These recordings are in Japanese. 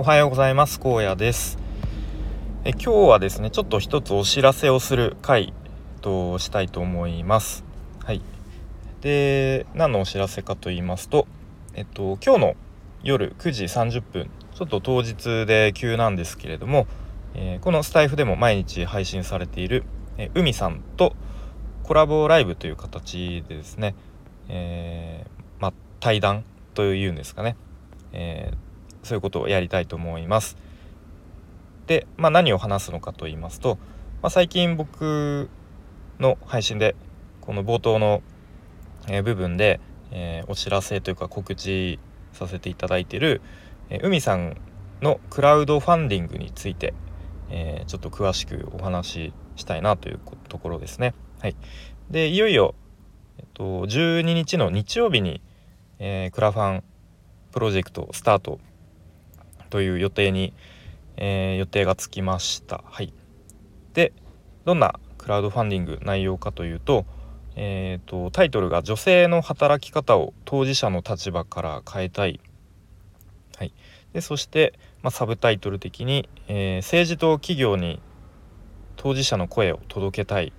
おはようございます。荒野です。え今日はですねちょっと一つお知らせをする回としたいと思います。はい。で何のお知らせかと言いますとえっと今日の夜9時30分ちょっと当日で急なんですけれども、えー、このスタイフでも毎日配信されている、え海さんとコラボライブという形でですね、えー、ま、対談というんですかね、えーそういうことをやりたいと思います。で、まあ、何を話すのかと言いますと、まあ、最近僕の配信でこの冒頭の、え部分で、えー、お知らせというか告知させていただいている、えー、海さんのクラウドファンディングについて、えー、ちょっと詳しくお話ししたいなというところですね。はい、でいよいよ、えっと、12日の日曜日に、えー、クラファンプロジェクトスタートという予定に、えー、予定がつきました。はい、でどんなクラウドファンディング内容かというと,、えーと、タイトルが「女性の働き方を当事者の立場から変えたい」はい、でそして、まあ、サブタイトル的に、えー、政治と企業に当事者の声を届けたい」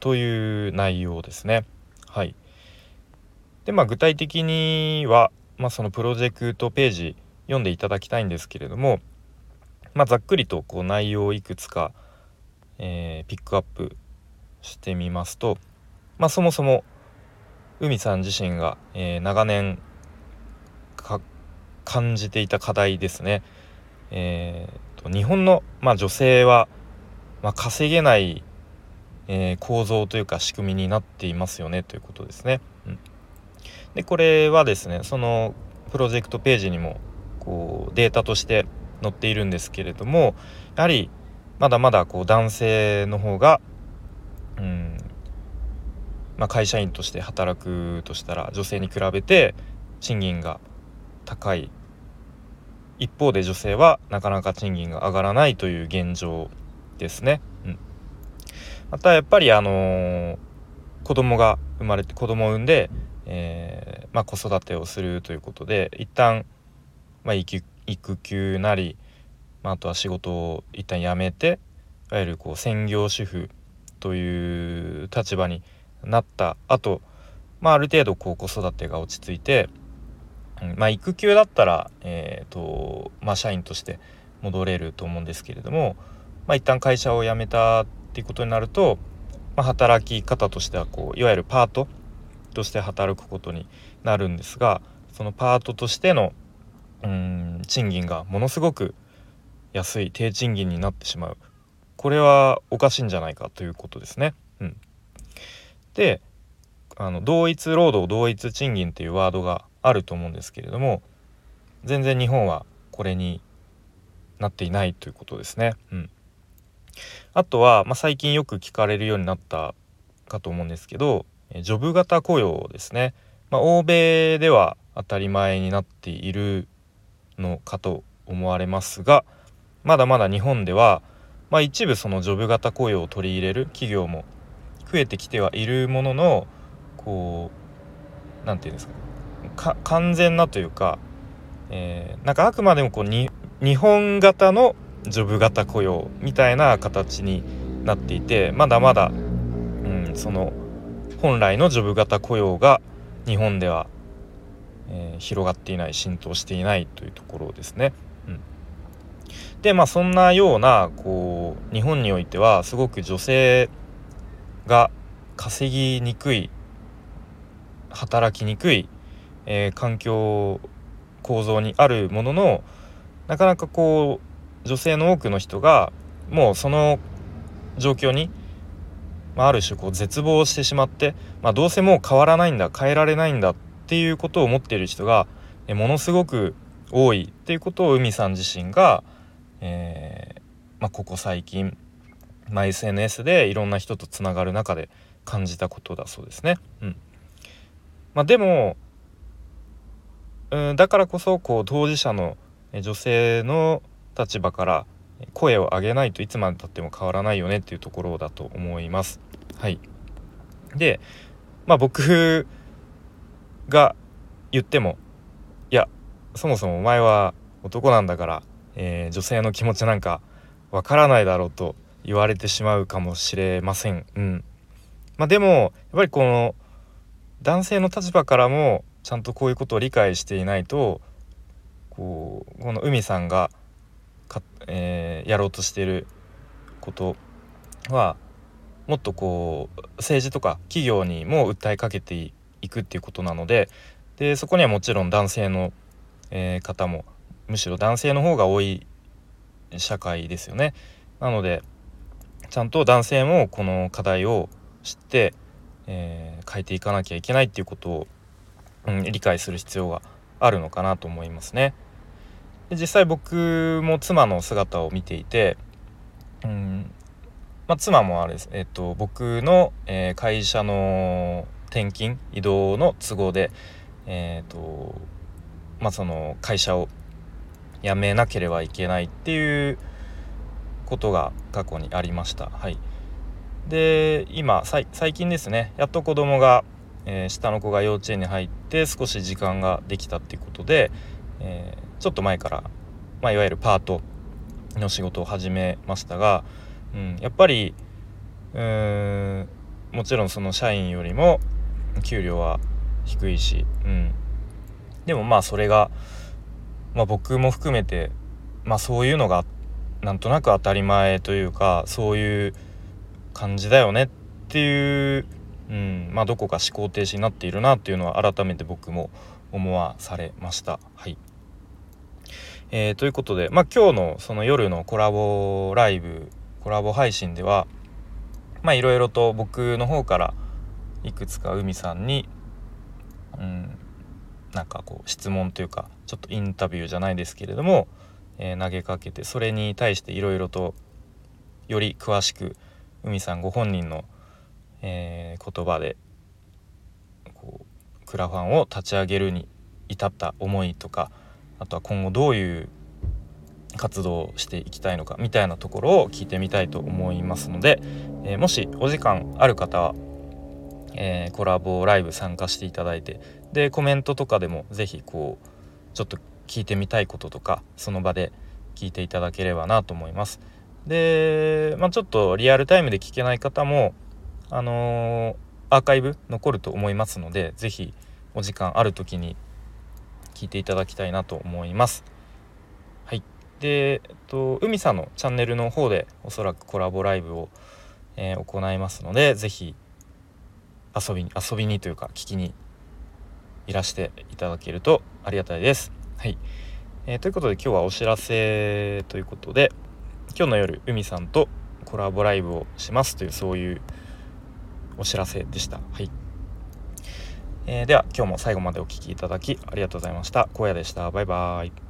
という内容ですね。はい。でまあ、具体的には、まあ、そのプロジェクトページ読んでいただきたいんですけれども、まあ、ざっくりとこう内容をいくつか、えー、ピックアップしてみますと、まあ、そもそも海さん自身が、えー、長年感じていた課題ですね。えーと、日本の、まあ、女性は、まあ、稼げない、えー、構造というか仕組みになっていますよねということですね。うん、でこれはですねそのプロジェクトページにもこうデータとして載っているんですけれどもやはりまだまだこう男性の方が、うんまあ、会社員として働くとしたら女性に比べて賃金が高い一方で女性はなかなか賃金が上がらないという現状ですね。うん、またやっぱりあのー、子供が生まれて子供を産んで、えーまあ、子育てをするということで一旦まあ、育休なり、まあ、あとは仕事を一旦辞めていわゆるこう専業主婦という立場になった後、まあある程度こう子育てが落ち着いて、まあ、育休だったら、えーとまあ、社員として戻れると思うんですけれども、まあ、一旦会社を辞めたっていうことになると、まあ、働き方としてはこういわゆるパートとして働くことになるんですがそのパートとしてのうん賃金がものすごく安い低賃金になってしまうこれはおかしいんじゃないかということですね。うん、であの同一労働同一賃金っていうワードがあると思うんですけれども全然日本はこれになっていないということですね。うん、あとは、まあ、最近よく聞かれるようになったかと思うんですけどジョブ型雇用ですね。まあ、欧米では当たり前になっているのかと思われますがまだまだ日本では、まあ、一部そのジョブ型雇用を取り入れる企業も増えてきてはいるもののこう何て言うんですか完全なというか、えー、なんかあくまでもこうに日本型のジョブ型雇用みたいな形になっていてまだまだ、うん、その本来のジョブ型雇用が日本ではえー、広がっていない浸透していないというところですね。うん、でまあそんなようなこう日本においてはすごく女性が稼ぎにくい働きにくい、えー、環境構造にあるもののなかなかこう女性の多くの人がもうその状況に、まあ、ある種こう絶望してしまって、まあ、どうせもう変わらないんだ変えられないんだってっていうことを思っている人がものすごく多いっていうことを海さん自身が、えー、まあ、ここ最近、まあ、SNS でいろんな人とつながる中で感じたことだそうですね。うんまあ、でも、うん、だからこそこう当事者の女性の立場から声を上げないといつまでたっても変わらないよねっていうところだと思います。はい、で、まあ、僕が言ってもいやそもそもお前は男なんだからえー、女性の気持ちなんかわからないだろうと言われてしまうかもしれません。うんまあ、でもやっぱりこの男性の立場からもちゃんとこういうことを理解していないとこうこの海さんがか、えー、やろうとしていることはもっとこう政治とか企業にも訴えかけていくっていうことなのででそこにはもちろん男性の、えー、方もむしろ男性の方が多い社会ですよね。なのでちゃんと男性もこの課題を知って、えー、変えていかなきゃいけないっていうことを、うん、理解する必要があるのかなと思いますね。で実際僕も妻の姿を見ていて、うんまあ、妻もあれです、えっと、僕の、えー、会社の転勤移動の都合で、えーとまあ、その会社を辞めなければいけないっていうことが過去にありました。はい、で今最近ですねやっと子供が、えー、下の子が幼稚園に入って少し時間ができたっていうことで、えー、ちょっと前から、まあ、いわゆるパートの仕事を始めましたが、うん、やっぱりうーんもちろんその社員よりも給料は低いし、うん、でもまあそれが、まあ、僕も含めて、まあ、そういうのがなんとなく当たり前というかそういう感じだよねっていう、うん。まあ、どこか思考停止になっているなっていうのは改めて僕も思わされました。はい。えー、ということで、まあ、今日のその夜のコラボライブコラボ配信ではまあいろいろと僕の方からいくつか海さんにうんなんかこう質問というかちょっとインタビューじゃないですけれども、えー、投げかけてそれに対していろいろとより詳しく海さんご本人の、えー、言葉でこうクラファンを立ち上げるに至った思いとかあとは今後どういう活動をしていきたいのかみたいなところを聞いてみたいと思いますので、えー、もしお時間ある方は、えー、コラボライブ参加していただいてでコメントとかでも是非こうちょっと聞いてみたいこととかその場で聞いていただければなと思います。で、まあ、ちょっとリアルタイムで聞けない方もあのー、アーカイブ残ると思いますので是非お時間ある時に聞いていただきたいなと思います。はい。で、えっと、海さんのチャンネルの方でおそらくコラボライブを、えー、行いますので、是非遊びに、遊びにというか聞きにいらしていただけるとありがたいです。はい。えー、ということで今日はお知らせということで、今日の夜、海さんとコラボライブをしますというそういうお知らせでした。はい。えー、では今日も最後までお聴きいただきありがとうございました。荒野でした。バイバーイ。